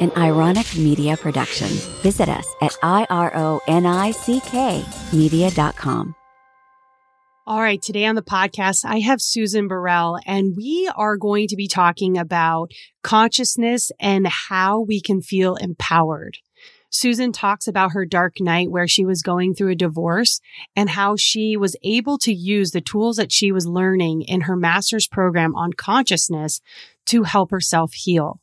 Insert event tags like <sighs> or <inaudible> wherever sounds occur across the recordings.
an Ironick media production. Visit us at I-R-O-N-I-C-K media.com. All right, today on the podcast, I have Susan Burrell, and we are going to be talking about consciousness and how we can feel empowered. Susan talks about her dark night where she was going through a divorce and how she was able to use the tools that she was learning in her master's program on consciousness to help herself heal.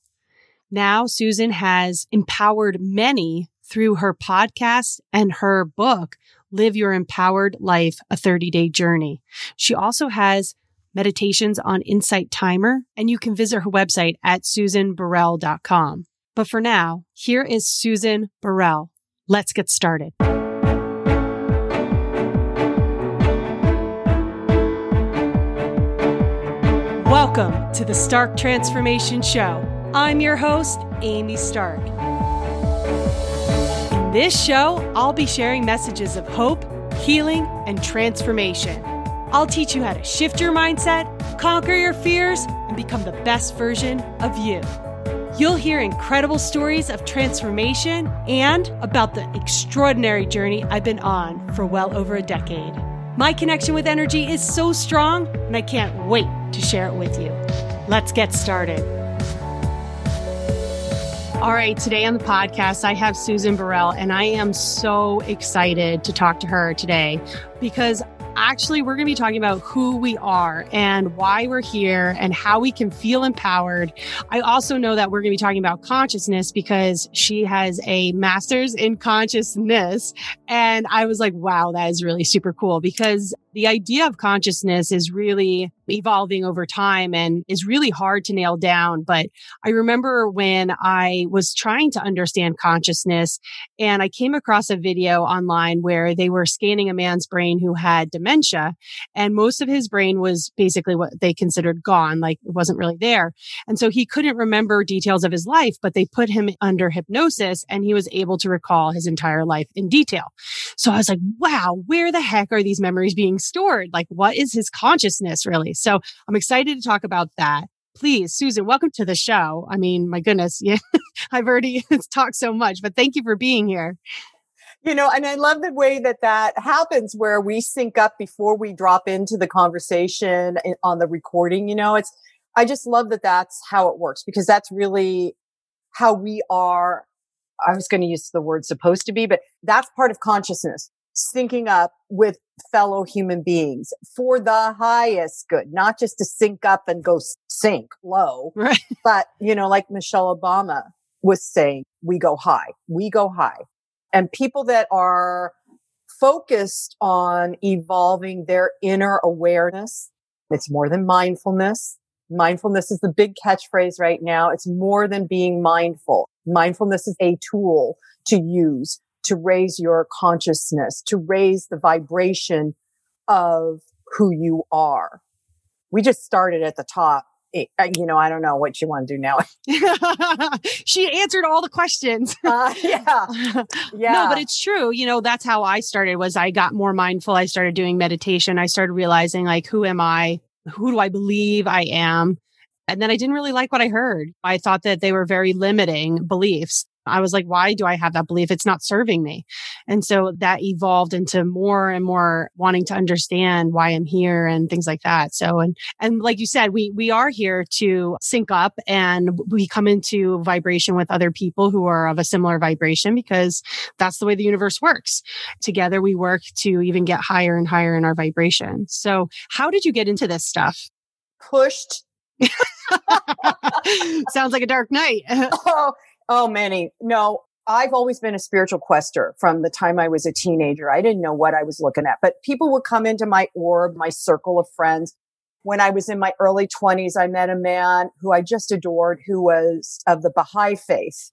Now, Susan has empowered many through her podcast and her book, Live Your Empowered Life, a 30 day journey. She also has meditations on Insight Timer, and you can visit her website at susanburrell.com. But for now, here is Susan Burrell. Let's get started. Welcome to the Stark Transformation Show. I'm your host, Amy Stark. In this show, I'll be sharing messages of hope, healing, and transformation. I'll teach you how to shift your mindset, conquer your fears, and become the best version of you. You'll hear incredible stories of transformation and about the extraordinary journey I've been on for well over a decade. My connection with energy is so strong, and I can't wait to share it with you. Let's get started. All right, today on the podcast, I have Susan Burrell, and I am so excited to talk to her today because actually, we're going to be talking about who we are and why we're here and how we can feel empowered. I also know that we're going to be talking about consciousness because she has a master's in consciousness. And I was like, wow, that is really super cool because the idea of consciousness is really evolving over time and is really hard to nail down. But I remember when I was trying to understand consciousness and I came across a video online where they were scanning a man's brain who had dementia and most of his brain was basically what they considered gone, like it wasn't really there. And so he couldn't remember details of his life, but they put him under hypnosis and he was able to recall his entire life in detail. So I was like, wow, where the heck are these memories being stored? Like, what is his consciousness really? So I'm excited to talk about that. Please, Susan, welcome to the show. I mean, my goodness, <laughs> yeah, I've already <laughs> talked so much, but thank you for being here. You know, and I love the way that that happens where we sync up before we drop into the conversation on the recording. You know, it's, I just love that that's how it works because that's really how we are. I was going to use the word supposed to be, but that's part of consciousness syncing up with fellow human beings for the highest good, not just to sink up and go sink low, <laughs> right. but, you know, like Michelle Obama was saying, we go high, we go high. And people that are focused on evolving their inner awareness, it's more than mindfulness. Mindfulness is the big catchphrase right now. It's more than being mindful. Mindfulness is a tool to use to raise your consciousness, to raise the vibration of who you are. We just started at the top. You know, I don't know what you want to do now. <laughs> <laughs> she answered all the questions. Uh, yeah. Yeah. <laughs> no, but it's true. You know, that's how I started was I got more mindful. I started doing meditation. I started realizing like, who am I? Who do I believe I am? And then I didn't really like what I heard. I thought that they were very limiting beliefs. I was like, why do I have that belief? It's not serving me. And so that evolved into more and more wanting to understand why I'm here and things like that. So, and, and like you said, we, we are here to sync up and we come into vibration with other people who are of a similar vibration because that's the way the universe works. Together we work to even get higher and higher in our vibration. So how did you get into this stuff? Pushed. <laughs> Sounds like a dark night. <laughs> oh, Oh, many. No, I've always been a spiritual quester from the time I was a teenager. I didn't know what I was looking at, but people would come into my orb, my circle of friends. When I was in my early 20s, I met a man who I just adored who was of the Baha'i faith.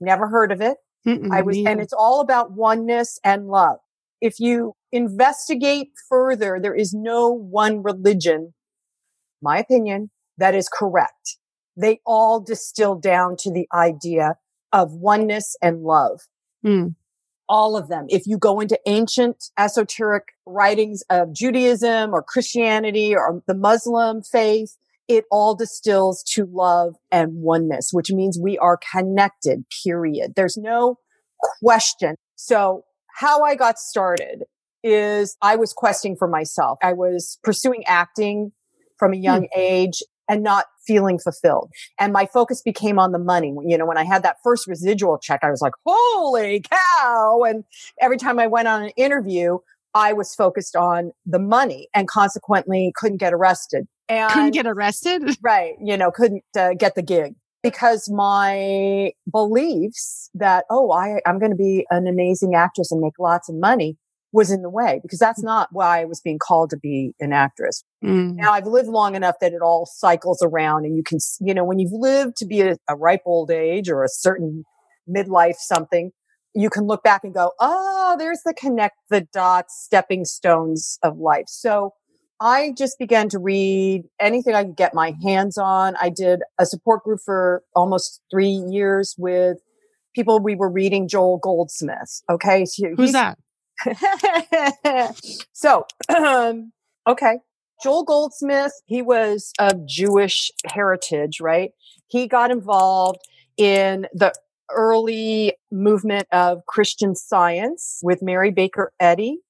Never heard of it. Mm-mm, I was, and it's all about oneness and love. If you investigate further, there is no one religion, my opinion, that is correct they all distill down to the idea of oneness and love. Mm. All of them. If you go into ancient esoteric writings of Judaism or Christianity or the Muslim faith, it all distills to love and oneness, which means we are connected, period. There's no question. So how I got started is I was questing for myself. I was pursuing acting from a young hmm. age and not feeling fulfilled. And my focus became on the money. You know, when I had that first residual check, I was like, holy cow. And every time I went on an interview, I was focused on the money and consequently couldn't get arrested. And couldn't get arrested? <laughs> Right. You know, couldn't uh, get the gig because my beliefs that, oh, I, I'm going to be an amazing actress and make lots of money was in the way because that's not why I was being called to be an actress. Mm. Now I've lived long enough that it all cycles around and you can, you know, when you've lived to be a, a ripe old age or a certain midlife something, you can look back and go, oh, there's the connect the dots stepping stones of life. So I just began to read anything I could get my hands on. I did a support group for almost three years with people we were reading Joel Goldsmith. Okay. So Who's that? <laughs> so, um, <clears throat> okay. Joel Goldsmith, he was of Jewish heritage, right? He got involved in the early movement of Christian science with Mary Baker Eddy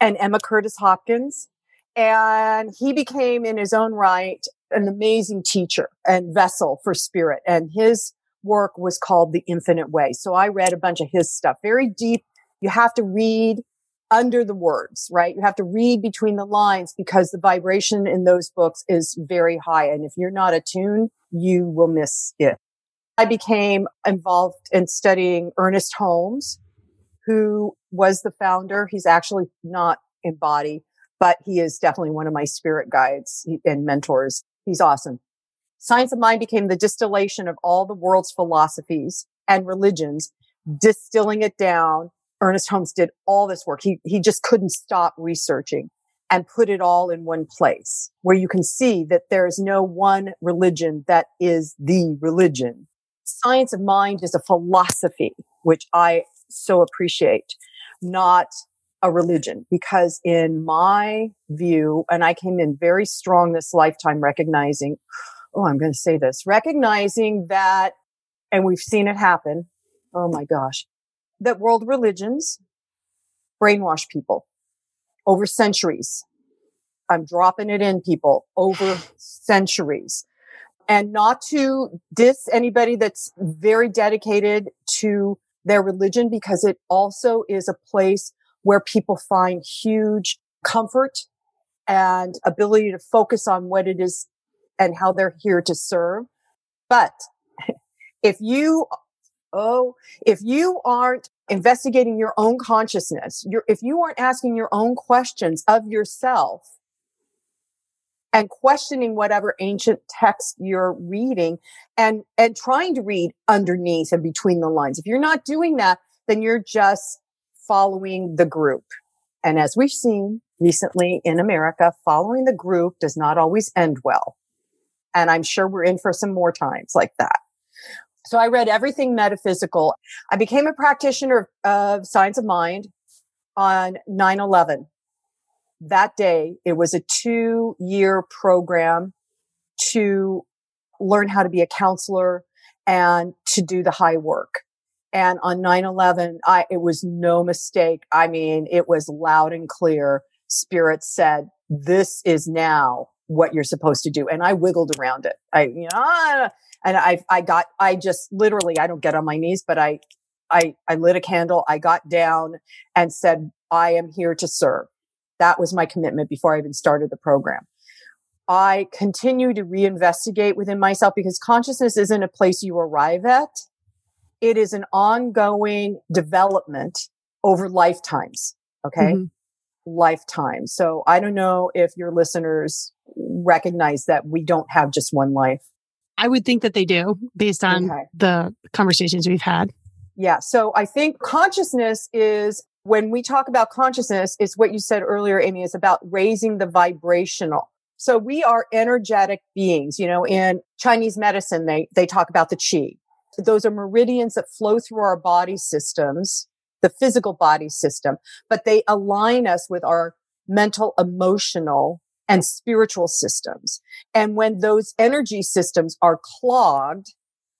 and Emma Curtis Hopkins. And he became in his own right an amazing teacher and vessel for spirit. And his work was called The Infinite Way. So I read a bunch of his stuff, very deep. You have to read under the words, right? You have to read between the lines because the vibration in those books is very high. And if you're not attuned, you will miss it. I became involved in studying Ernest Holmes, who was the founder. He's actually not in body, but he is definitely one of my spirit guides and mentors. He's awesome. Science of Mind became the distillation of all the world's philosophies and religions, distilling it down Ernest Holmes did all this work. He, he just couldn't stop researching and put it all in one place where you can see that there is no one religion that is the religion. Science of mind is a philosophy, which I so appreciate, not a religion, because in my view, and I came in very strong this lifetime recognizing, oh, I'm going to say this, recognizing that, and we've seen it happen. Oh my gosh that world religions brainwash people over centuries. I'm dropping it in people over centuries and not to diss anybody that's very dedicated to their religion because it also is a place where people find huge comfort and ability to focus on what it is and how they're here to serve. But <laughs> if you oh, if you aren't investigating your own consciousness, if you aren't asking your own questions of yourself and questioning whatever ancient text you're reading and, and trying to read underneath and between the lines, if you're not doing that, then you're just following the group. And as we've seen recently in America, following the group does not always end well. And I'm sure we're in for some more times like that. So I read everything metaphysical. I became a practitioner of science of mind on 9 11. That day, it was a two year program to learn how to be a counselor and to do the high work. And on 9 11, I, it was no mistake. I mean, it was loud and clear. Spirit said, this is now what you're supposed to do. And I wiggled around it. I, you know, ah, and I, I got, I just literally, I don't get on my knees, but I, I, I lit a candle. I got down and said, I am here to serve. That was my commitment before I even started the program. I continue to reinvestigate within myself because consciousness isn't a place you arrive at. It is an ongoing development over lifetimes. Okay. Mm-hmm. Lifetime. So I don't know if your listeners recognize that we don't have just one life. I would think that they do based on okay. the conversations we've had. Yeah. So I think consciousness is when we talk about consciousness, it's what you said earlier, Amy, is about raising the vibrational. So we are energetic beings. You know, in Chinese medicine, they, they talk about the qi. Those are meridians that flow through our body systems, the physical body system, but they align us with our mental, emotional, and spiritual systems. And when those energy systems are clogged,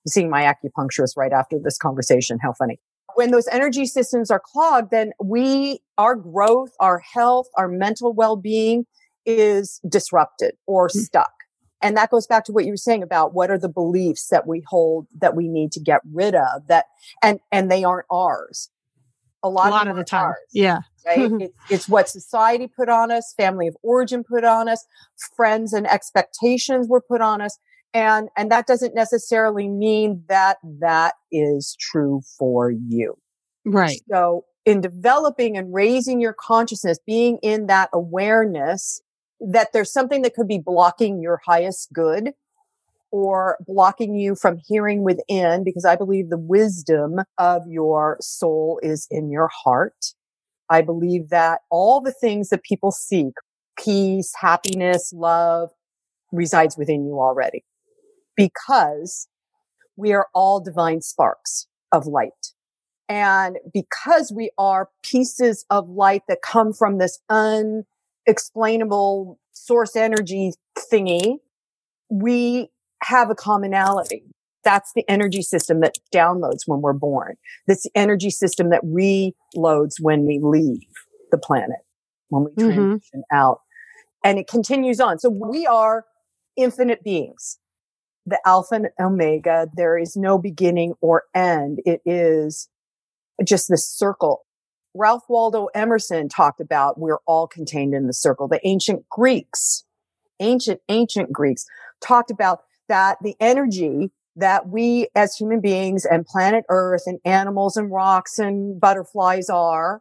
seeing my acupuncturist right after this conversation, how funny. When those energy systems are clogged, then we, our growth, our health, our mental well-being is disrupted or mm-hmm. stuck. And that goes back to what you were saying about what are the beliefs that we hold that we need to get rid of that, and, and they aren't ours. A lot, a lot of, the time. Ours, yeah. Right. <laughs> it's, it's what society put on us, family of origin put on us, friends and expectations were put on us. And, and that doesn't necessarily mean that that is true for you. Right. So in developing and raising your consciousness, being in that awareness that there's something that could be blocking your highest good or blocking you from hearing within, because I believe the wisdom of your soul is in your heart. I believe that all the things that people seek, peace, happiness, love, resides within you already because we are all divine sparks of light. And because we are pieces of light that come from this unexplainable source energy thingy, we have a commonality. That's the energy system that downloads when we're born. That's the energy system that reloads when we leave the planet, when we mm-hmm. transition out. And it continues on. So we are infinite beings the Alpha and Omega. There is no beginning or end. It is just this circle. Ralph Waldo Emerson talked about we're all contained in the circle. The ancient Greeks, ancient, ancient Greeks talked about that the energy that we as human beings and planet earth and animals and rocks and butterflies are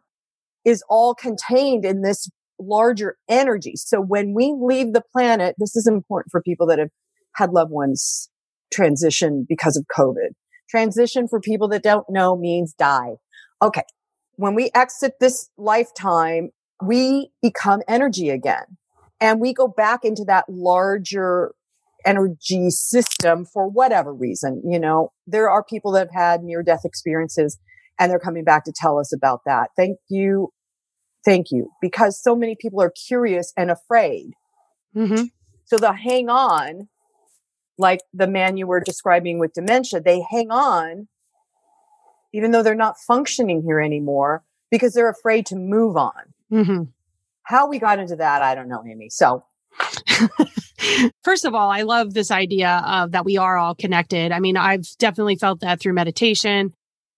is all contained in this larger energy. So when we leave the planet, this is important for people that have had loved ones transition because of COVID. Transition for people that don't know means die. Okay. When we exit this lifetime, we become energy again and we go back into that larger energy system for whatever reason. You know, there are people that have had near death experiences and they're coming back to tell us about that. Thank you. Thank you. Because so many people are curious and afraid. Mm-hmm. So they'll hang on like the man you were describing with dementia, they hang on even though they're not functioning here anymore because they're afraid to move on. Mm-hmm. How we got into that, I don't know, Amy. So, <laughs> first of all, I love this idea of that we are all connected. I mean, I've definitely felt that through meditation,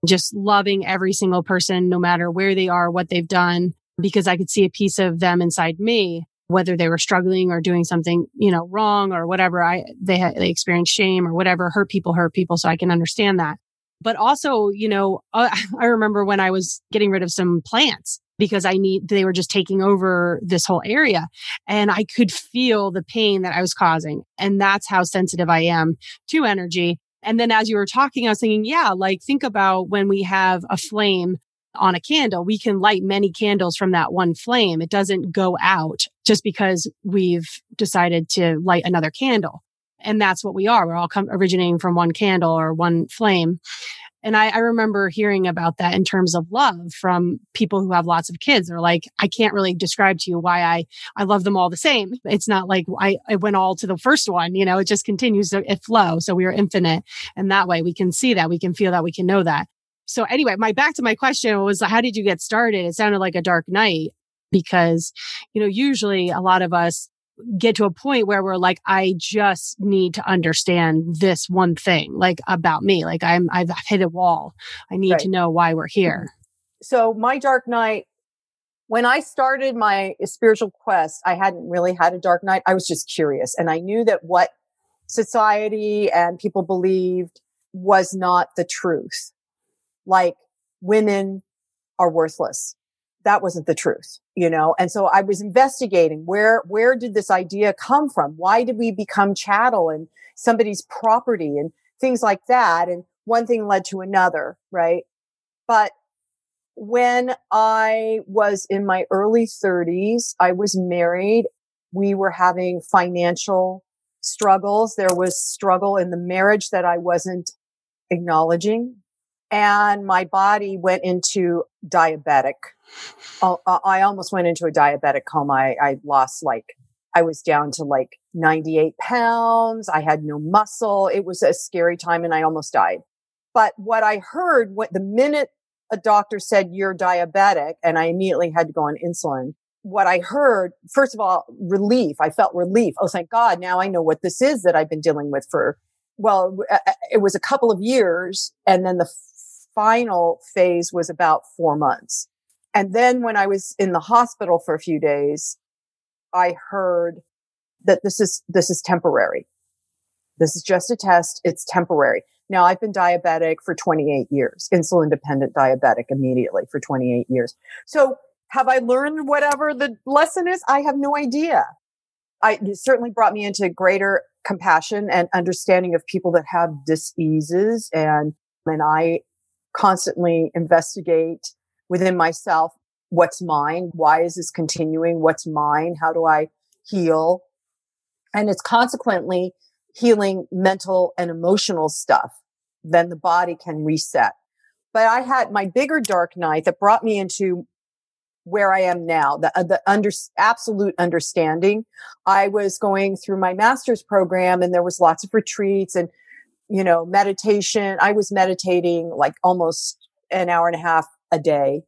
just loving every single person, no matter where they are, what they've done, because I could see a piece of them inside me whether they were struggling or doing something, you know, wrong or whatever. I, they had, they experienced shame or whatever, hurt people, hurt people. So I can understand that. But also, you know, uh, <laughs> I remember when I was getting rid of some plants because I need, they were just taking over this whole area and I could feel the pain that I was causing. And that's how sensitive I am to energy. And then as you were talking, I was thinking, yeah, like think about when we have a flame on a candle, we can light many candles from that one flame. It doesn't go out just because we've decided to light another candle. And that's what we are. We're all come, originating from one candle or one flame. And I, I, remember hearing about that in terms of love from people who have lots of kids. They're like, I can't really describe to you why I, I love them all the same. It's not like I, I went all to the first one, you know, it just continues to it flow. So we are infinite. And that way we can see that, we can feel that, we can know that. So anyway, my back to my question was, how did you get started? It sounded like a dark night because, you know, usually a lot of us get to a point where we're like, I just need to understand this one thing, like about me. Like I'm, I've hit a wall. I need right. to know why we're here. Mm-hmm. So my dark night, when I started my spiritual quest, I hadn't really had a dark night. I was just curious and I knew that what society and people believed was not the truth like women are worthless. That wasn't the truth, you know? And so I was investigating where, where did this idea come from? Why did we become chattel and somebody's property and things like that? And one thing led to another, right? But when I was in my early 30s, I was married. We were having financial struggles. There was struggle in the marriage that I wasn't acknowledging and my body went into diabetic. I almost went into a diabetic coma. I, I lost like I was down to like 98 pounds. I had no muscle. It was a scary time and I almost died. But what I heard, what the minute a doctor said you're diabetic and I immediately had to go on insulin, what I heard, first of all, relief. I felt relief. Oh, thank God. Now I know what this is that I've been dealing with for, well, it was a couple of years. And then the final phase was about four months. And then when I was in the hospital for a few days, I heard that this is, this is temporary. This is just a test. It's temporary. Now I've been diabetic for 28 years, insulin dependent diabetic immediately for 28 years. So have I learned whatever the lesson is? I have no idea. I it certainly brought me into greater compassion and understanding of people that have diseases and and I constantly investigate within myself what's mine? Why is this continuing? What's mine? How do i heal? And it's consequently healing mental and emotional stuff then the body can reset. But i had my bigger dark night that brought me into where i am now the, uh, the under, absolute understanding. I was going through my master's program and there was lots of retreats and you know meditation i was meditating like almost an hour and a half a day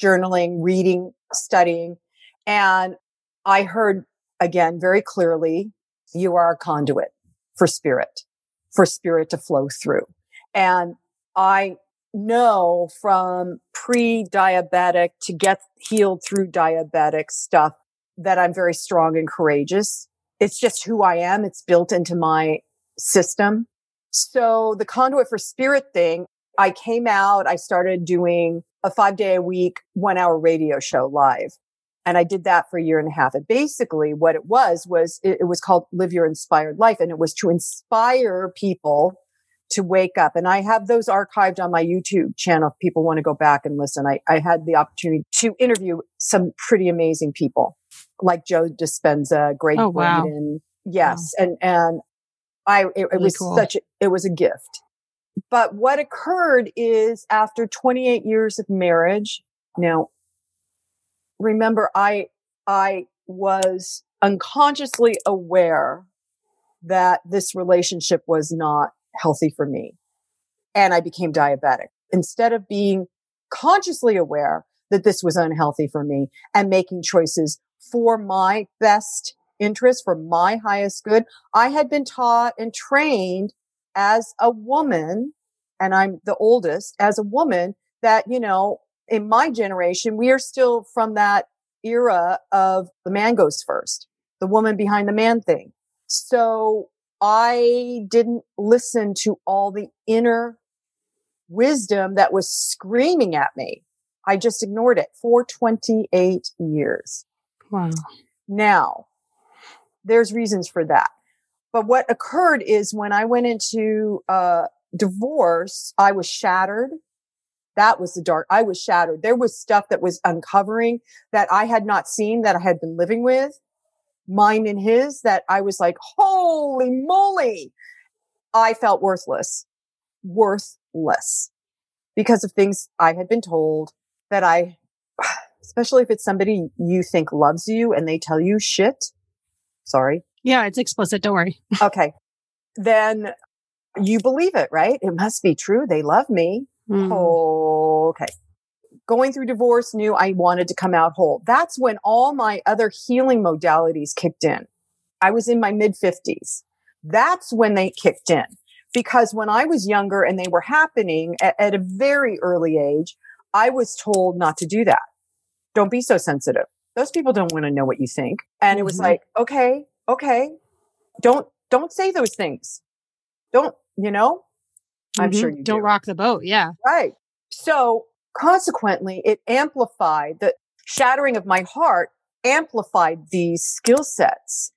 journaling, reading, studying. And I heard again very clearly, you are a conduit for spirit, for spirit to flow through. And I know from pre-diabetic to get healed through diabetic stuff that I'm very strong and courageous. It's just who I am. It's built into my system. So the conduit for spirit thing, I came out, I started doing a five day a week, one hour radio show live. And I did that for a year and a half. And basically what it was, was it, it was called Live Your Inspired Life. And it was to inspire people to wake up. And I have those archived on my YouTube channel. If people want to go back and listen, I, I had the opportunity to interview some pretty amazing people like Joe Dispenza, Greg oh, wow. Yes. Wow. And, and I, it, it really was cool. such a, it was a gift. But what occurred is after 28 years of marriage, now remember I, I was unconsciously aware that this relationship was not healthy for me. And I became diabetic. Instead of being consciously aware that this was unhealthy for me and making choices for my best interest, for my highest good, I had been taught and trained as a woman, and I'm the oldest, as a woman, that, you know, in my generation, we are still from that era of the man goes first, the woman behind the man thing. So I didn't listen to all the inner wisdom that was screaming at me. I just ignored it for 28 years. Wow. Now, there's reasons for that. But what occurred is when I went into uh, divorce, I was shattered. That was the dark. I was shattered. There was stuff that was uncovering that I had not seen that I had been living with, mine and his, that I was like, holy moly. I felt worthless, worthless because of things I had been told that I, <sighs> especially if it's somebody you think loves you and they tell you shit. Sorry. Yeah, it's explicit. Don't worry. <laughs> okay. Then you believe it, right? It must be true. They love me. Mm. Oh, okay. Going through divorce, knew I wanted to come out whole. That's when all my other healing modalities kicked in. I was in my mid 50s. That's when they kicked in. Because when I was younger and they were happening at, at a very early age, I was told not to do that. Don't be so sensitive. Those people don't want to know what you think. And it was mm-hmm. like, okay, okay, don't, don't say those things. Don't, you know, mm-hmm. I'm sure you don't do. rock the boat. Yeah. Right. So consequently, it amplified the shattering of my heart amplified these skill sets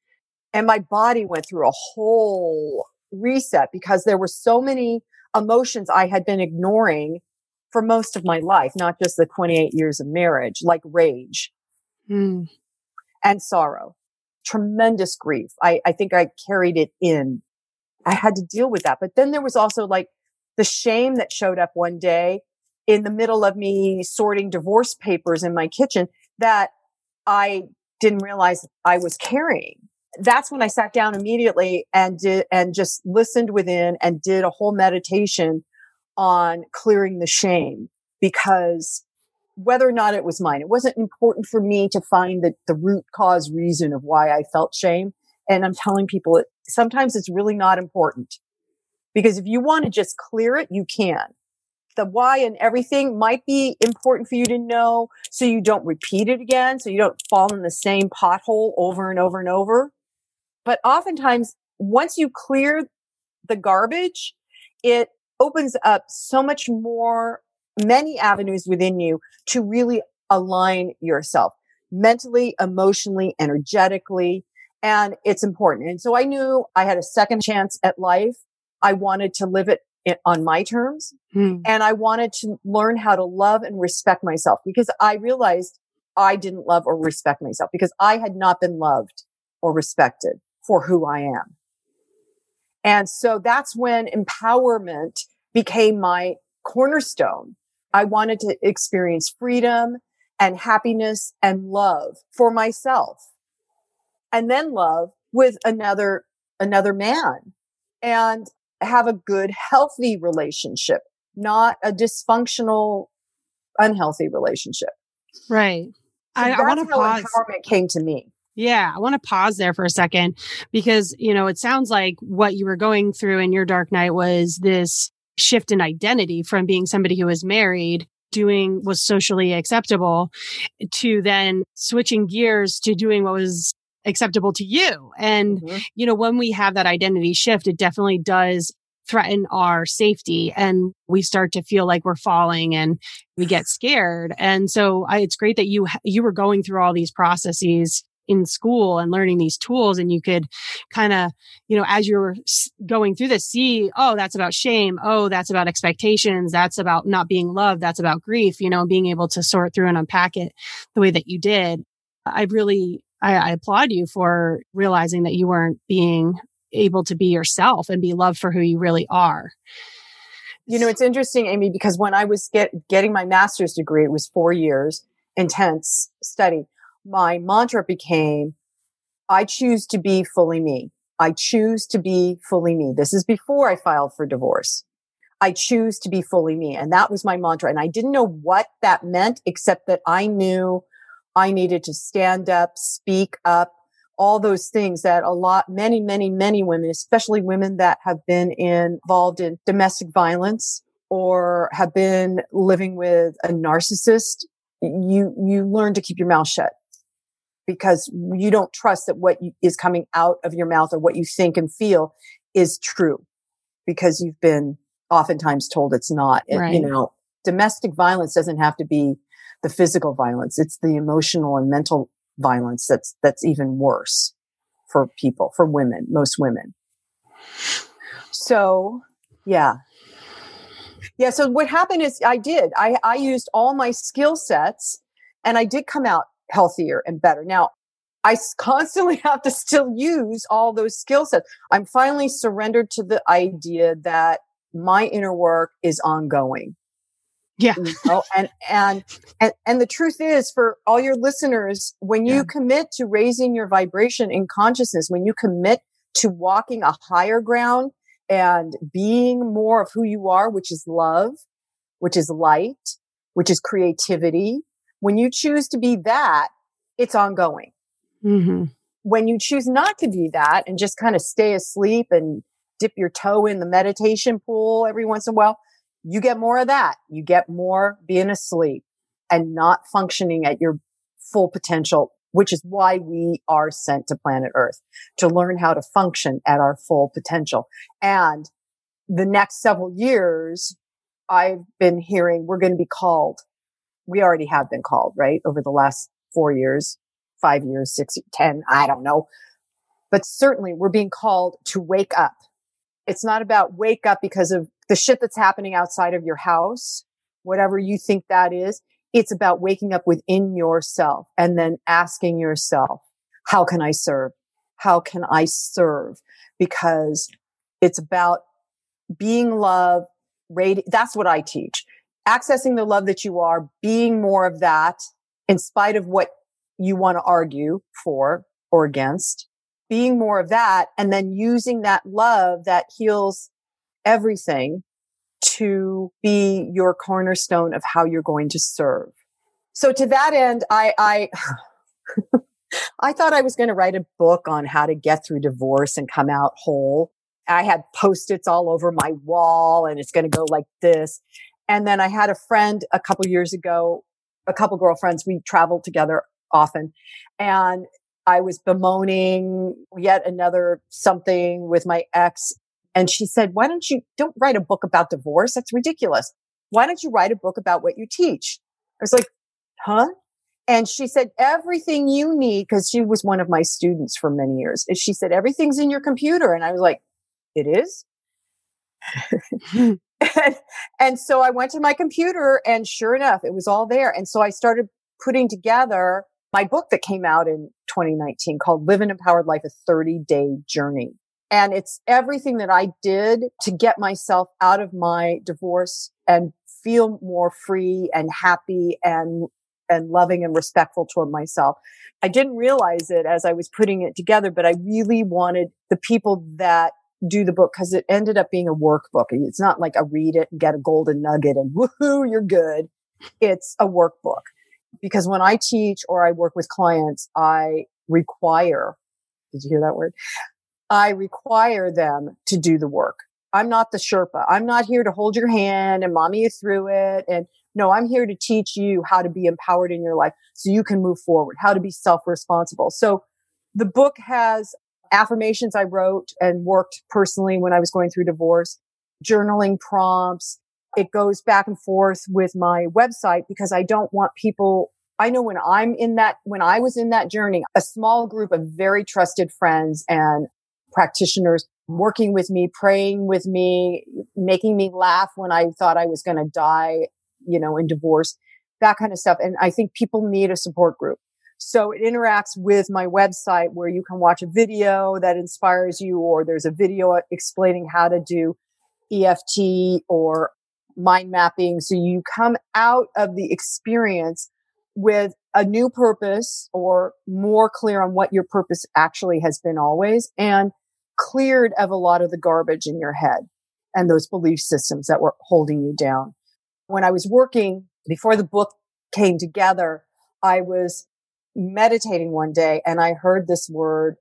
and my body went through a whole reset because there were so many emotions I had been ignoring for most of my life, not just the 28 years of marriage, like rage mm. and sorrow tremendous grief. I, I think I carried it in. I had to deal with that. But then there was also like the shame that showed up one day in the middle of me sorting divorce papers in my kitchen that I didn't realize I was carrying. that's when I sat down immediately and did, and just listened within and did a whole meditation on clearing the shame because whether or not it was mine, it wasn't important for me to find the, the root cause reason of why I felt shame. And I'm telling people it, sometimes it's really not important because if you want to just clear it, you can. The why and everything might be important for you to know so you don't repeat it again. So you don't fall in the same pothole over and over and over. But oftentimes, once you clear the garbage, it opens up so much more, many avenues within you to really align yourself mentally, emotionally, energetically. And it's important. And so I knew I had a second chance at life. I wanted to live it on my terms. Hmm. And I wanted to learn how to love and respect myself because I realized I didn't love or respect myself because I had not been loved or respected for who I am. And so that's when empowerment became my cornerstone. I wanted to experience freedom and happiness and love for myself and then love with another, another man and have a good, healthy relationship, not a dysfunctional, unhealthy relationship. Right. So I, I want to pause. Empowerment came to me. Yeah, I want to pause there for a second because, you know, it sounds like what you were going through in your dark night was this shift in identity from being somebody who was married doing was socially acceptable to then switching gears to doing what was acceptable to you. And, mm-hmm. you know, when we have that identity shift, it definitely does threaten our safety and we start to feel like we're falling and we get scared. And so I, it's great that you, you were going through all these processes in school and learning these tools and you could kind of you know as you're going through this see oh that's about shame. Oh that's about expectations. That's about not being loved. That's about grief you know being able to sort through and unpack it the way that you did. I really I, I applaud you for realizing that you weren't being able to be yourself and be loved for who you really are. You know it's interesting amy because when i was get, getting my master's degree it was four years intense study my mantra became, I choose to be fully me. I choose to be fully me. This is before I filed for divorce. I choose to be fully me. And that was my mantra. And I didn't know what that meant, except that I knew I needed to stand up, speak up, all those things that a lot, many, many, many women, especially women that have been involved in domestic violence or have been living with a narcissist, you, you learn to keep your mouth shut because you don't trust that what is coming out of your mouth or what you think and feel is true because you've been oftentimes told it's not. Right. You know, domestic violence doesn't have to be the physical violence. It's the emotional and mental violence that's, that's even worse for people, for women, most women. So yeah. Yeah. So what happened is I did, I, I used all my skill sets and I did come out healthier and better. Now, I constantly <laughs> have to still use all those skill sets. I'm finally surrendered to the idea that my inner work is ongoing. Yeah. You know? and, and, and, and the truth is for all your listeners, when you yeah. commit to raising your vibration in consciousness, when you commit to walking a higher ground and being more of who you are, which is love, which is light, which is creativity, when you choose to be that, it's ongoing. Mm-hmm. When you choose not to be that and just kind of stay asleep and dip your toe in the meditation pool every once in a while, you get more of that. You get more being asleep and not functioning at your full potential, which is why we are sent to planet Earth to learn how to function at our full potential. And the next several years, I've been hearing we're going to be called we already have been called, right? Over the last four years, five years, six, ten, I don't know. But certainly we're being called to wake up. It's not about wake up because of the shit that's happening outside of your house, whatever you think that is. It's about waking up within yourself and then asking yourself, how can I serve? How can I serve? Because it's about being love, radi- that's what I teach accessing the love that you are, being more of that in spite of what you want to argue for or against, being more of that and then using that love that heals everything to be your cornerstone of how you're going to serve. So to that end, I, I, <sighs> I thought I was going to write a book on how to get through divorce and come out whole. I had post-its all over my wall and it's going to go like this. And then I had a friend a couple years ago, a couple girlfriends, we traveled together often and I was bemoaning yet another something with my ex. And she said, why don't you don't write a book about divorce? That's ridiculous. Why don't you write a book about what you teach? I was like, huh? And she said, everything you need, because she was one of my students for many years. And she said, everything's in your computer. And I was like, it is? <laughs> and, and so I went to my computer and sure enough, it was all there. And so I started putting together my book that came out in 2019 called Live an Empowered Life, a 30 day journey. And it's everything that I did to get myself out of my divorce and feel more free and happy and and loving and respectful toward myself. I didn't realize it as I was putting it together, but I really wanted the people that do the book because it ended up being a workbook. It's not like a read it and get a golden nugget and <laughs> woohoo, you're good. It's a workbook because when I teach or I work with clients, I require, did you hear that word? I require them to do the work. I'm not the Sherpa. I'm not here to hold your hand and mommy you through it and no, I'm here to teach you how to be empowered in your life so you can move forward, how to be self responsible. So the book has affirmations I wrote and worked personally when I was going through divorce, journaling prompts. It goes back and forth with my website because I don't want people. I know when I'm in that, when I was in that journey, a small group of very trusted friends and practitioners working with me, praying with me, making me laugh when I thought I was going to die you know, in divorce, that kind of stuff. And I think people need a support group. So it interacts with my website where you can watch a video that inspires you, or there's a video explaining how to do EFT or mind mapping. So you come out of the experience with a new purpose or more clear on what your purpose actually has been always and cleared of a lot of the garbage in your head and those belief systems that were holding you down when I was working before the book came together, I was meditating one day and I heard this word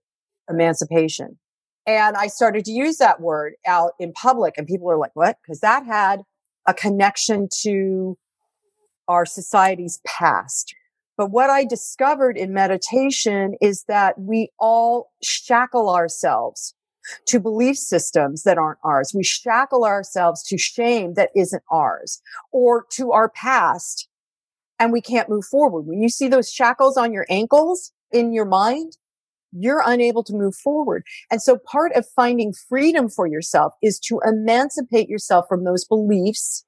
emancipation. And I started to use that word out in public and people were like, what? Because that had a connection to our society's past. But what I discovered in meditation is that we all shackle ourselves to belief systems that aren't ours. We shackle ourselves to shame that isn't ours or to our past and we can't move forward. When you see those shackles on your ankles in your mind, you're unable to move forward. And so part of finding freedom for yourself is to emancipate yourself from those beliefs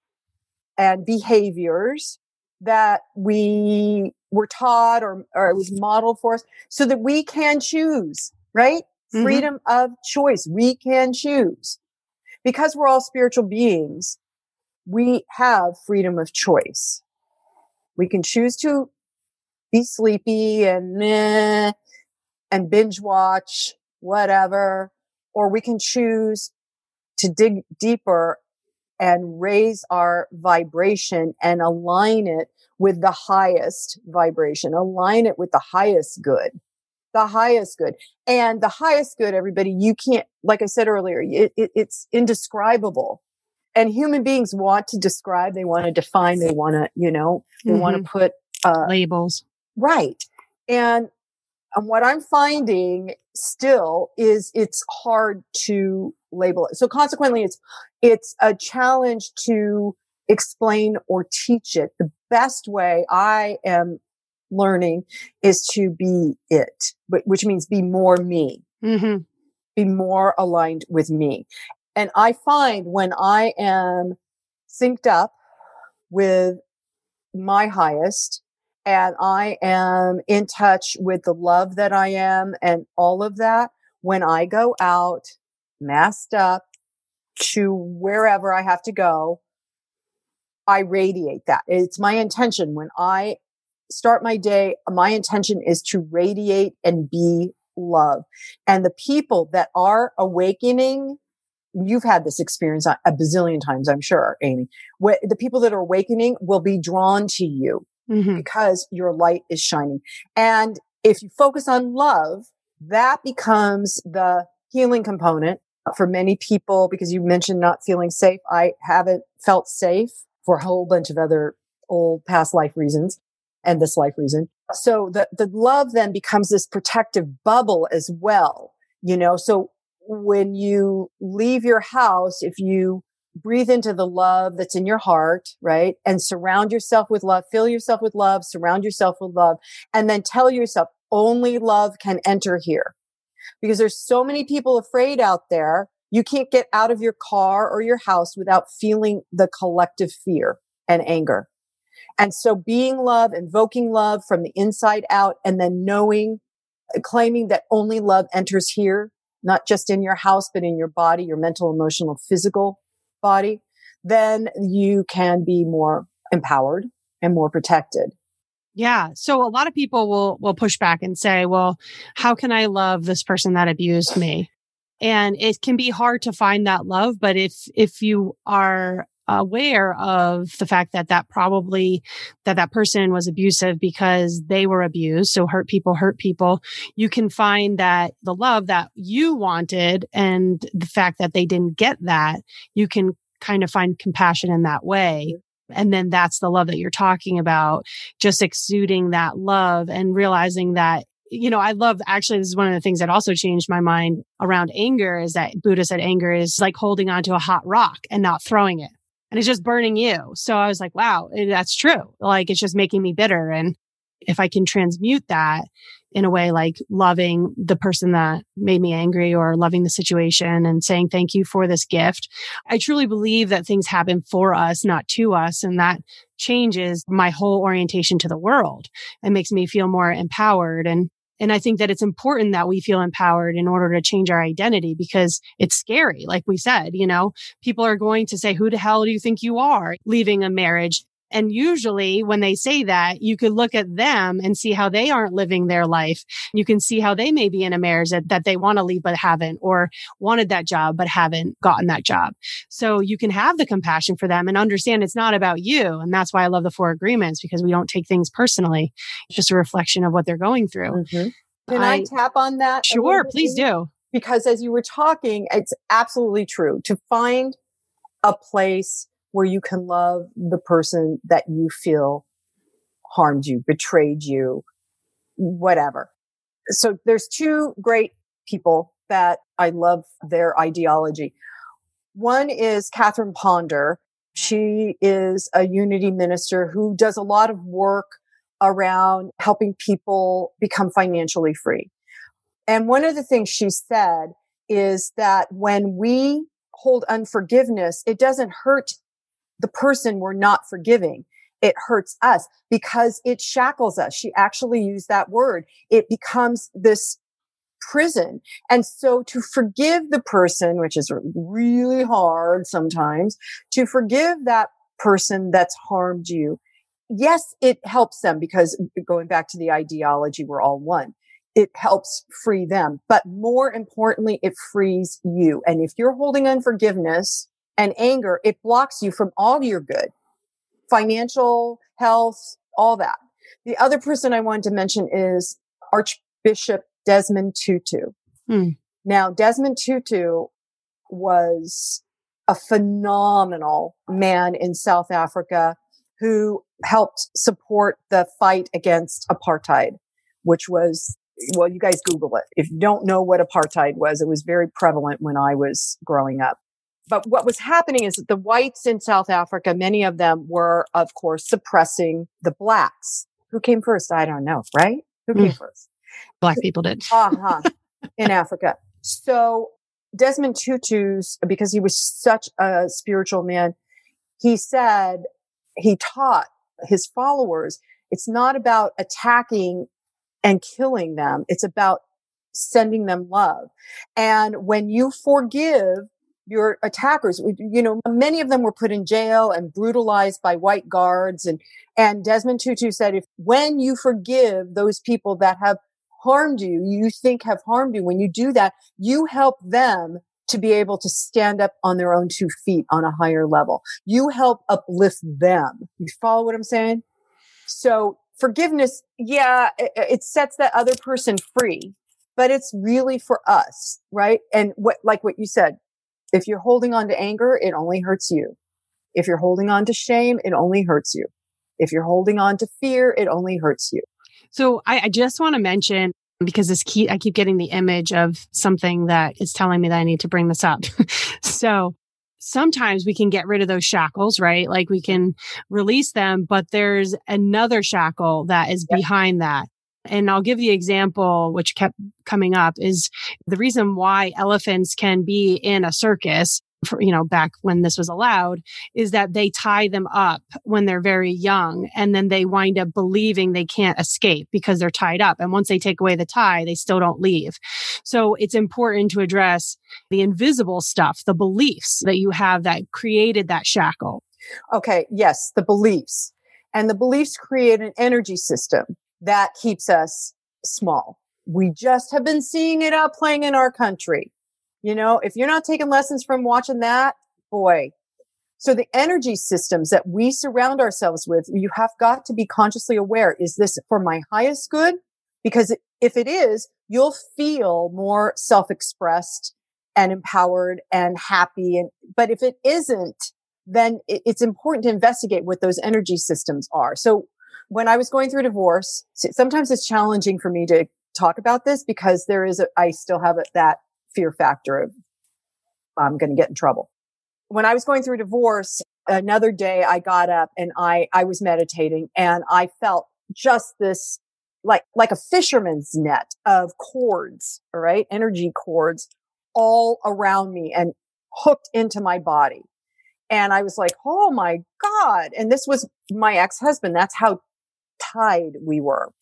and behaviors that we were taught or, or it was modeled for us so that we can choose, right? Mm-hmm. freedom of choice. We can choose. Because we're all spiritual beings, we have freedom of choice. We can choose to be sleepy and meh and binge watch, whatever, or we can choose to dig deeper and raise our vibration and align it with the highest vibration, align it with the highest good the highest good. And the highest good everybody you can't like i said earlier it, it, it's indescribable and human beings want to describe they want to define they want to you know they mm-hmm. want to put uh, labels right and, and what i'm finding still is it's hard to label it so consequently it's it's a challenge to explain or teach it the best way i am learning is to be it, which means be more me, mm-hmm. be more aligned with me. And I find when I am synced up with my highest and I am in touch with the love that I am and all of that, when I go out masked up to wherever I have to go, I radiate that. It's my intention when I start my day, my intention is to radiate and be love. And the people that are awakening, you've had this experience a bazillion times, I'm sure, Amy. the people that are awakening will be drawn to you mm-hmm. because your light is shining. And if you focus on love, that becomes the healing component for many people because you mentioned not feeling safe. I haven't felt safe for a whole bunch of other old past life reasons and this life reason. So the, the love then becomes this protective bubble as well, you know? So when you leave your house, if you breathe into the love that's in your heart, right? And surround yourself with love, fill yourself with love, surround yourself with love, and then tell yourself only love can enter here. Because there's so many people afraid out there. You can't get out of your car or your house without feeling the collective fear and anger. And so being love, invoking love from the inside out, and then knowing, claiming that only love enters here, not just in your house, but in your body, your mental, emotional, physical body, then you can be more empowered and more protected. Yeah. So a lot of people will will push back and say, "Well, how can I love this person that abused me?" And it can be hard to find that love, but if if you are aware of the fact that that probably that that person was abusive because they were abused so hurt people hurt people. You can find that the love that you wanted and the fact that they didn't get that you can kind of find compassion in that way. And then that's the love that you're talking about just exuding that love and realizing that you know, I love actually, this is one of the things that also changed my mind around anger is that Buddha said anger is like holding onto a hot rock and not throwing it and it's just burning you. So I was like, wow, eh, that's true. Like it's just making me bitter. And if I can transmute that in a way like loving the person that made me angry or loving the situation and saying thank you for this gift, I truly believe that things happen for us, not to us. And that changes my whole orientation to the world and makes me feel more empowered. And and I think that it's important that we feel empowered in order to change our identity because it's scary. Like we said, you know, people are going to say, who the hell do you think you are leaving a marriage? And usually when they say that, you could look at them and see how they aren't living their life. You can see how they may be in a marriage that, that they want to leave, but haven't, or wanted that job, but haven't gotten that job. So you can have the compassion for them and understand it's not about you. And that's why I love the four agreements because we don't take things personally. It's just a reflection of what they're going through. Mm-hmm. Can I, I, tap on that? Sure, please do. Because as you were talking, it's absolutely true to find a place where you can love the person that you feel harmed you, betrayed you, whatever. So there's two great people that I love their ideology. One is Catherine Ponder. She is a unity minister who does a lot of work around helping people become financially free. And one of the things she said is that when we hold unforgiveness, it doesn't hurt the person we're not forgiving. It hurts us because it shackles us. She actually used that word. It becomes this prison. And so to forgive the person, which is really hard sometimes, to forgive that person that's harmed you. Yes, it helps them because going back to the ideology, we're all one. It helps free them. But more importantly, it frees you. And if you're holding unforgiveness, and anger, it blocks you from all your good, financial, health, all that. The other person I wanted to mention is Archbishop Desmond Tutu. Hmm. Now, Desmond Tutu was a phenomenal man in South Africa who helped support the fight against apartheid, which was, well, you guys Google it. If you don't know what apartheid was, it was very prevalent when I was growing up. But what was happening is that the whites in South Africa, many of them were, of course, suppressing the blacks. Who came first? I don't know, right? Who came mm. first? Black people did. uh-huh. <laughs> In Africa. So Desmond Tutu's, because he was such a spiritual man, he said, he taught his followers, it's not about attacking and killing them. It's about sending them love. And when you forgive, your attackers. You know, many of them were put in jail and brutalized by white guards. And, and Desmond Tutu said, if when you forgive those people that have harmed you, you think have harmed you, when you do that, you help them to be able to stand up on their own two feet on a higher level. You help uplift them. You follow what I'm saying? So forgiveness, yeah, it, it sets that other person free, but it's really for us, right? And what, like what you said, if you're holding on to anger, it only hurts you. If you're holding on to shame, it only hurts you. If you're holding on to fear, it only hurts you. So I, I just want to mention because this key, I keep getting the image of something that is telling me that I need to bring this up. <laughs> so sometimes we can get rid of those shackles, right? Like we can release them, but there's another shackle that is yep. behind that. And I'll give the example, which kept coming up is the reason why elephants can be in a circus for, you know, back when this was allowed is that they tie them up when they're very young and then they wind up believing they can't escape because they're tied up. And once they take away the tie, they still don't leave. So it's important to address the invisible stuff, the beliefs that you have that created that shackle. Okay. Yes. The beliefs and the beliefs create an energy system that keeps us small. We just have been seeing it out playing in our country. You know, if you're not taking lessons from watching that, boy. So the energy systems that we surround ourselves with, you have got to be consciously aware. Is this for my highest good? Because if it is, you'll feel more self-expressed and empowered and happy. And, but if it isn't, then it's important to investigate what those energy systems are. So when I was going through divorce, sometimes it's challenging for me to talk about this because there is a, I still have a, that fear factor of I'm going to get in trouble. When I was going through divorce, another day I got up and I, I was meditating and I felt just this like, like a fisherman's net of cords, all right? Energy cords all around me and hooked into my body. And I was like, Oh my God. And this was my ex-husband. That's how tied we were.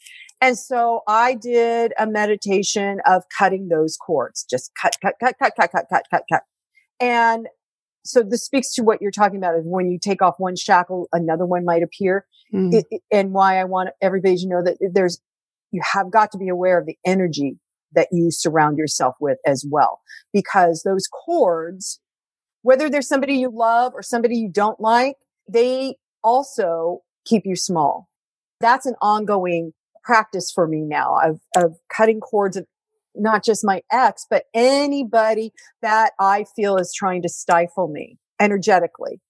And so I did a meditation of cutting those cords, just cut, cut, cut, cut, cut, cut, cut, cut, cut. And so this speaks to what you're talking about is when you take off one shackle, another one might appear. Mm. It, it, and why I want everybody to know that there's, you have got to be aware of the energy that you surround yourself with as well. Because those cords, whether there's somebody you love or somebody you don't like, they also keep you small. That's an ongoing practice for me now of, of cutting cords of not just my ex, but anybody that I feel is trying to stifle me energetically.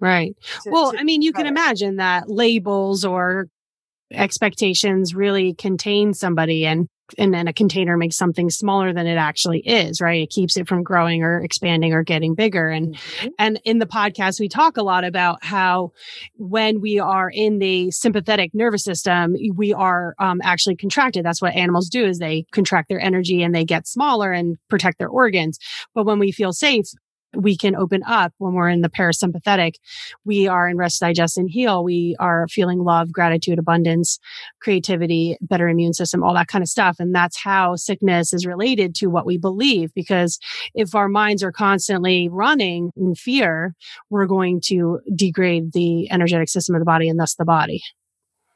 Right. To, well, to I mean, you can it. imagine that labels or expectations really contain somebody and and then a container makes something smaller than it actually is, right? It keeps it from growing or expanding or getting bigger. And, mm-hmm. and in the podcast, we talk a lot about how when we are in the sympathetic nervous system, we are um, actually contracted. That's what animals do is they contract their energy and they get smaller and protect their organs. But when we feel safe, we can open up when we're in the parasympathetic. We are in rest, digest, and heal. We are feeling love, gratitude, abundance, creativity, better immune system, all that kind of stuff. And that's how sickness is related to what we believe. Because if our minds are constantly running in fear, we're going to degrade the energetic system of the body and thus the body.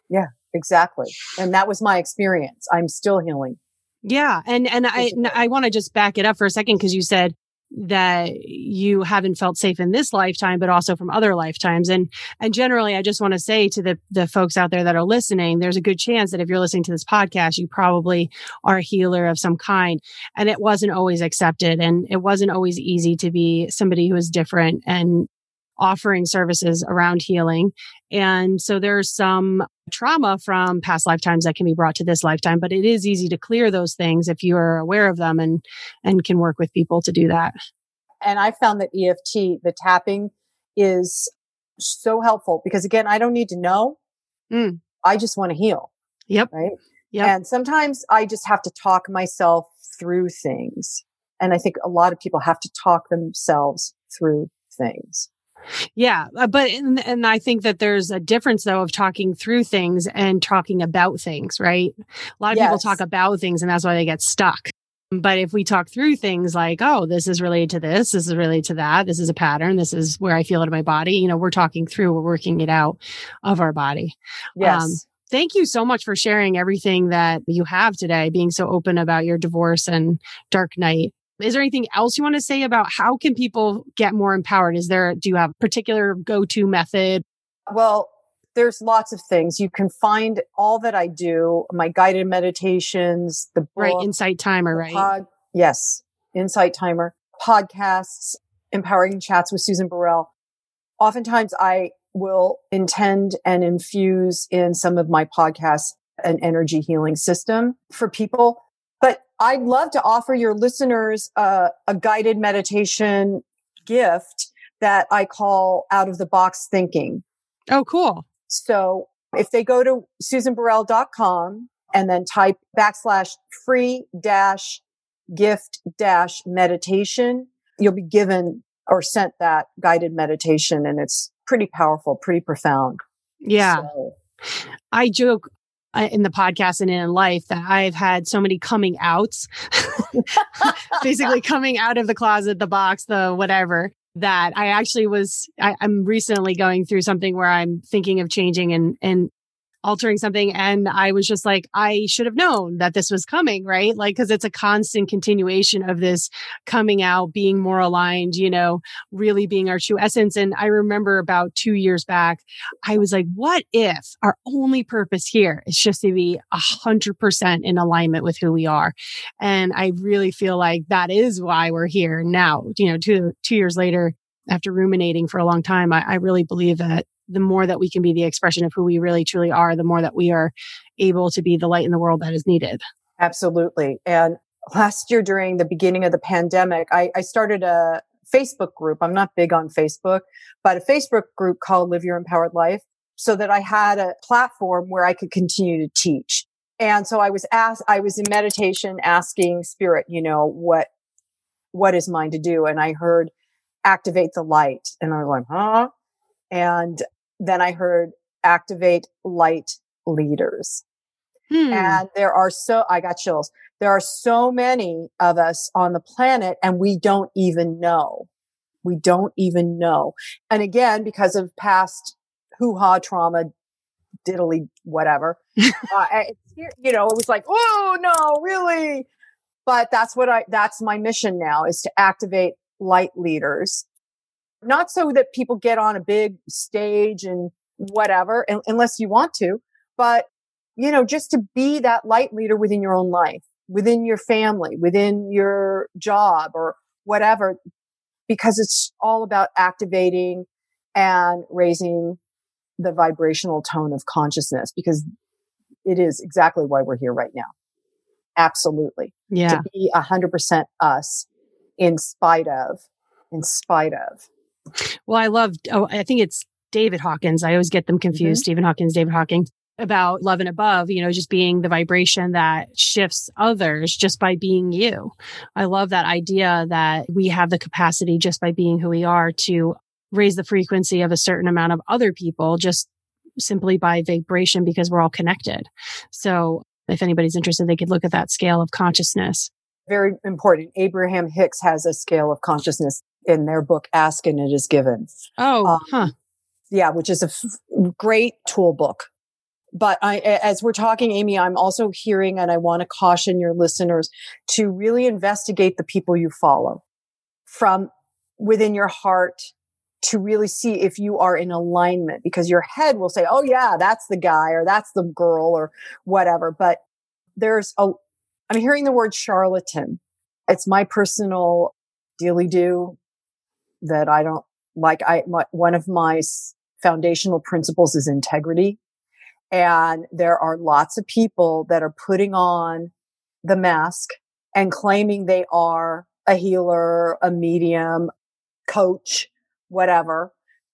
Yeah, exactly. And that was my experience. I'm still healing. Yeah. And, and I, I want to just back it up for a second because you said that you haven't felt safe in this lifetime, but also from other lifetimes. And, and generally, I just want to say to the, the folks out there that are listening, there's a good chance that if you're listening to this podcast, you probably are a healer of some kind. And it wasn't always accepted and it wasn't always easy to be somebody who is different and offering services around healing. And so there's some trauma from past lifetimes that can be brought to this lifetime, but it is easy to clear those things if you are aware of them and, and can work with people to do that. And I found that EFT, the tapping is so helpful because again, I don't need to know. Mm. I just want to heal. Yep. Right. Yeah. And sometimes I just have to talk myself through things. And I think a lot of people have to talk themselves through things. Yeah, uh, but and, and I think that there's a difference though of talking through things and talking about things, right? A lot of yes. people talk about things and that's why they get stuck. But if we talk through things like, oh, this is related to this, this is related to that, this is a pattern, this is where I feel it in my body, you know, we're talking through, we're working it out of our body. Yes. Um, thank you so much for sharing everything that you have today, being so open about your divorce and dark night. Is there anything else you want to say about how can people get more empowered? Is there, do you have a particular go-to method? Well, there's lots of things. You can find all that I do, my guided meditations, the book, right insight timer, right? Pod, yes, insight timer, podcasts, empowering chats with Susan Burrell. Oftentimes I will intend and infuse in some of my podcasts an energy healing system for people. But I'd love to offer your listeners uh, a guided meditation gift that I call out of the box thinking. Oh, cool. So if they go to susanburrell.com and then type backslash free dash gift dash meditation, you'll be given or sent that guided meditation and it's pretty powerful, pretty profound. Yeah. So. I joke in the podcast and in life that I've had so many coming outs, <laughs> basically <laughs> coming out of the closet, the box, the whatever that I actually was, I, am recently going through something where I'm thinking of changing and, and altering something. And I was just like, I should have known that this was coming, right? Like, cause it's a constant continuation of this coming out, being more aligned, you know, really being our true essence. And I remember about two years back, I was like, what if our only purpose here is just to be a hundred percent in alignment with who we are? And I really feel like that is why we're here now, you know, two, two years later, after ruminating for a long time, I, I really believe that the more that we can be the expression of who we really truly are, the more that we are able to be the light in the world that is needed. Absolutely. And last year during the beginning of the pandemic, I, I started a Facebook group. I'm not big on Facebook, but a Facebook group called Live Your Empowered Life so that I had a platform where I could continue to teach. And so I was asked, I was in meditation asking spirit, you know, what, what is mine to do? And I heard activate the light. And I was like, huh? And then I heard activate light leaders. Hmm. And there are so, I got chills. There are so many of us on the planet and we don't even know. We don't even know. And again, because of past hoo ha trauma, diddly, whatever, <laughs> uh, you know, it was like, oh no, really? But that's what I, that's my mission now is to activate light leaders not so that people get on a big stage and whatever, unless you want to, but you know, just to be that light leader within your own life, within your family, within your job or whatever, because it's all about activating and raising the vibrational tone of consciousness because it is exactly why we're here right now. Absolutely. Yeah. To be a hundred percent us in spite of, in spite of. Well, I love, oh, I think it's David Hawkins. I always get them confused. Mm-hmm. Stephen Hawkins, David Hawkins about love and above, you know, just being the vibration that shifts others just by being you. I love that idea that we have the capacity just by being who we are to raise the frequency of a certain amount of other people just simply by vibration because we're all connected. So if anybody's interested, they could look at that scale of consciousness. Very important. Abraham Hicks has a scale of consciousness in their book Ask and It Is Given. Oh, um, huh. Yeah, which is a f- great tool book. But I, as we're talking, Amy, I'm also hearing, and I want to caution your listeners to really investigate the people you follow from within your heart to really see if you are in alignment because your head will say, Oh yeah, that's the guy or that's the girl or whatever. But there's a, I'm hearing the word charlatan. It's my personal dealy do that I don't like. I, my, one of my foundational principles is integrity. And there are lots of people that are putting on the mask and claiming they are a healer, a medium, coach, whatever.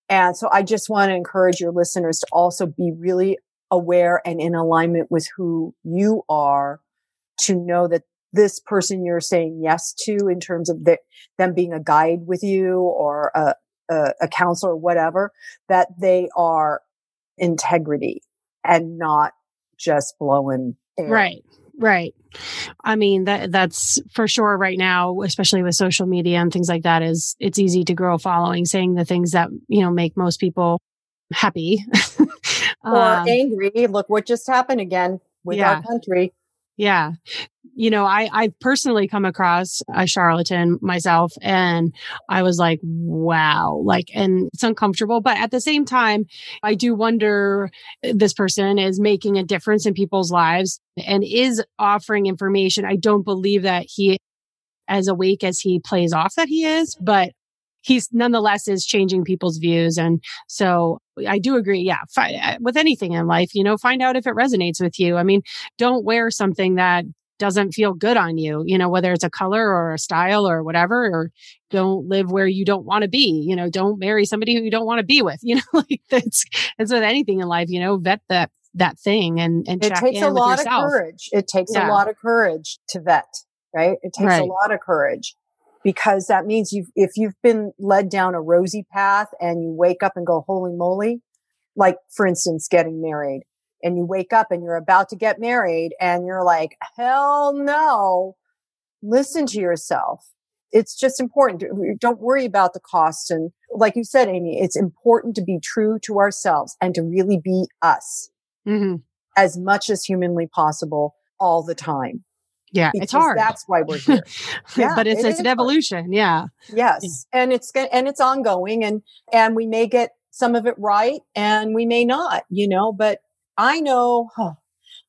And so I just want to encourage your listeners to also be really aware and in alignment with who you are to know that this person you're saying yes to in terms of the, them being a guide with you or a, a, a counselor or whatever, that they are integrity and not just blowing air. Right. Right. I mean that that's for sure right now, especially with social media and things like that is it's easy to grow a following saying the things that, you know, make most people happy <laughs> or um, angry. Look what just happened again with yeah. our country. Yeah. You know, I, I've personally come across a charlatan myself and I was like, wow, like, and it's uncomfortable. But at the same time, I do wonder eh, this person is making a difference in people's lives and is offering information. I don't believe that he, as awake as he plays off that he is, but he's nonetheless is changing people's views. And so I do agree. Yeah. Fi- uh, with anything in life, you know, find out if it resonates with you. I mean, don't wear something that doesn't feel good on you, you know, whether it's a color or a style or whatever, or don't live where you don't want to be, you know, don't marry somebody who you don't want to be with, <laughs> you know, like that's, it's with anything in life, you know, vet that, that thing and, and it takes a lot of courage. It takes yeah. a lot of courage to vet, right? It takes right. a lot of courage because that means you've, if you've been led down a rosy path and you wake up and go holy moly like for instance getting married and you wake up and you're about to get married and you're like hell no. Listen to yourself. It's just important. Don't worry about the cost. And like you said amy it's important to be true to ourselves and to really be us mm-hmm. as much as humanly possible all the time yeah, it's hard. That's why we're here. <laughs> yeah, but it's, it it's an evolution. Hard. Yeah. Yes. And it's and it's ongoing and and we may get some of it right and we may not, you know, but I know huh,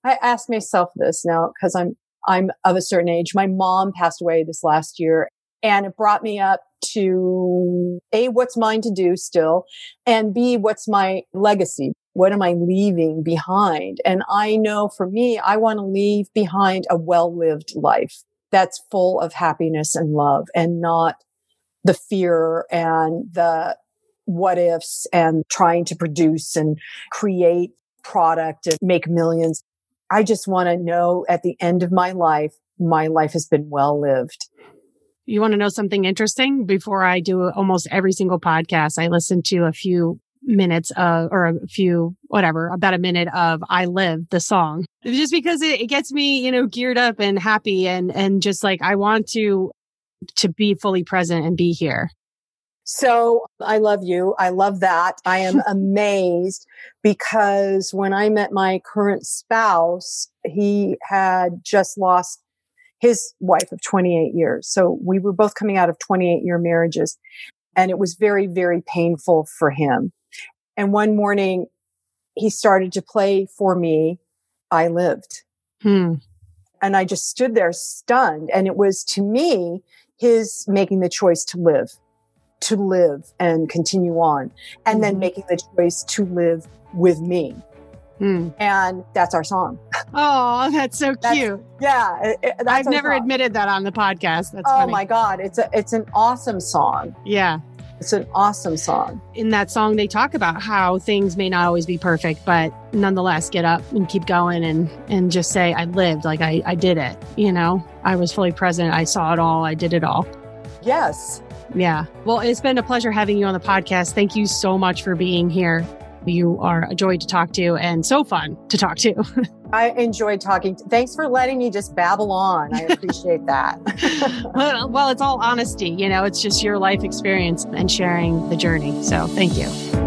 I ask myself this now because I'm I'm of a certain age. My mom passed away this last year and it brought me up to A, what's mine to do still, and B, what's my legacy? What am I leaving behind? And I know for me, I want to leave behind a well lived life that's full of happiness and love and not the fear and the what ifs and trying to produce and create product and make millions. I just want to know at the end of my life, my life has been well lived. You want to know something interesting? Before I do almost every single podcast, I listen to a few minutes of, or a few, whatever, about a minute of I Live, the song, just because it, it gets me, you know, geared up and happy and, and just like I want to, to be fully present and be here. So I love you. I love that. I am <laughs> amazed because when I met my current spouse, he had just lost his wife of 28 years. So we were both coming out of 28 year marriages and it was very, very painful for him. And one morning he started to play for me. I lived. Hmm. And I just stood there stunned. And it was to me, his making the choice to live, to live and continue on, and mm-hmm. then making the choice to live with me. Hmm. And that's our song. Oh, that's so that's, cute. yeah. It, I've never song. admitted that on the podcast. That's oh funny. my God. It's a, it's an awesome song. Yeah. It's an awesome song. In that song, they talk about how things may not always be perfect, but nonetheless, get up and keep going and, and just say, I lived, like I, I did it. You know, I was fully present. I saw it all. I did it all. Yes. Yeah. Well, it's been a pleasure having you on the podcast. Thank you so much for being here. You are a joy to talk to and so fun to talk to. <laughs> I enjoyed talking. Thanks for letting me just babble on. I appreciate that. <laughs> well, well, it's all honesty. You know, it's just your life experience and sharing the journey. So thank you.